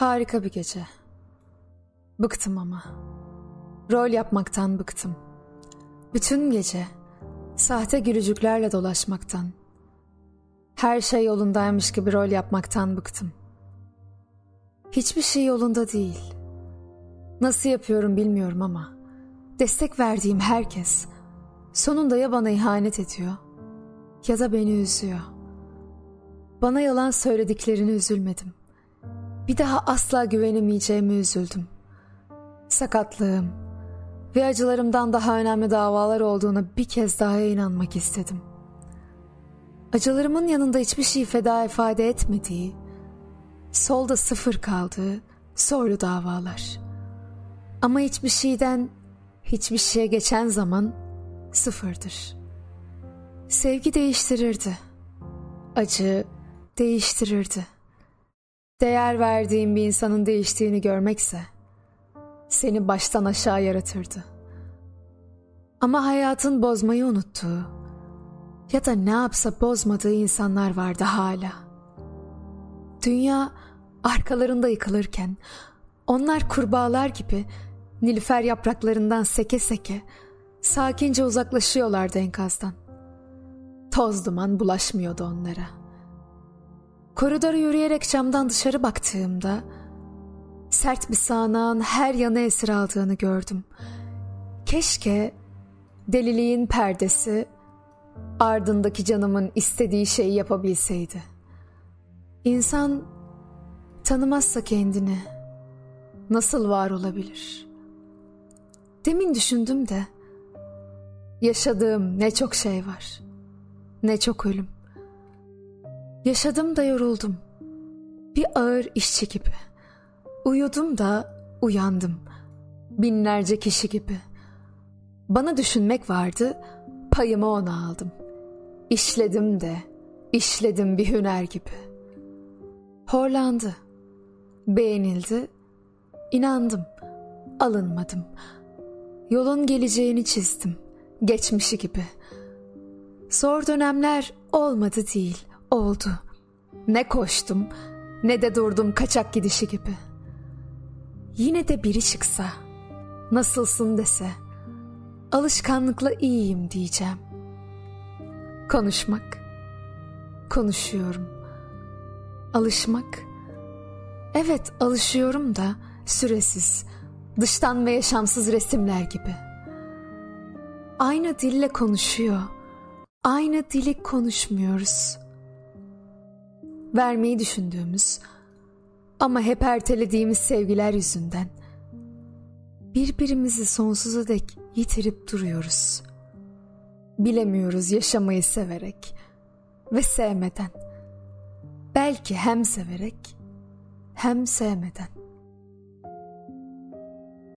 Harika bir gece. Bıktım ama. Rol yapmaktan bıktım. Bütün gece sahte gülücüklerle dolaşmaktan. Her şey yolundaymış gibi rol yapmaktan bıktım. Hiçbir şey yolunda değil. Nasıl yapıyorum bilmiyorum ama destek verdiğim herkes sonunda ya bana ihanet ediyor ya da beni üzüyor. Bana yalan söylediklerini üzülmedim. Bir daha asla güvenemeyeceğimi üzüldüm. Sakatlığım ve acılarımdan daha önemli davalar olduğuna bir kez daha inanmak istedim. Acılarımın yanında hiçbir şey feda ifade etmediği, solda sıfır kaldığı soylu davalar. Ama hiçbir şeyden hiçbir şeye geçen zaman sıfırdır. Sevgi değiştirirdi. Acı değiştirirdi. Değer verdiğin bir insanın değiştiğini görmekse seni baştan aşağı yaratırdı. Ama hayatın bozmayı unuttuğu ya da ne yapsa bozmadığı insanlar vardı hala. Dünya arkalarında yıkılırken onlar kurbağalar gibi nilüfer yapraklarından seke seke sakince uzaklaşıyorlardı enkazdan. Toz duman bulaşmıyordu onlara.'' Koridoru yürüyerek camdan dışarı baktığımda sert bir sağanağın her yanı esir aldığını gördüm. Keşke deliliğin perdesi ardındaki canımın istediği şeyi yapabilseydi. İnsan tanımazsa kendini nasıl var olabilir? Demin düşündüm de yaşadığım ne çok şey var. Ne çok ölüm. Yaşadım da yoruldum. Bir ağır işçi gibi. Uyudum da uyandım. Binlerce kişi gibi. Bana düşünmek vardı, payımı ona aldım. İşledim de, işledim bir hüner gibi. Horlandı, beğenildi, inandım, alınmadım. Yolun geleceğini çizdim, geçmişi gibi. Zor dönemler olmadı değil, oldu. Ne koştum ne de durdum kaçak gidişi gibi. Yine de biri çıksa, nasılsın dese, alışkanlıkla iyiyim diyeceğim. Konuşmak, konuşuyorum. Alışmak, evet alışıyorum da süresiz, dıştan ve yaşamsız resimler gibi. Aynı dille konuşuyor, aynı dili konuşmuyoruz.'' Vermeyi düşündüğümüz ama hep ertelediğimiz sevgiler yüzünden birbirimizi sonsuza dek yitirip duruyoruz. Bilemiyoruz yaşamayı severek ve sevmeden. Belki hem severek hem sevmeden.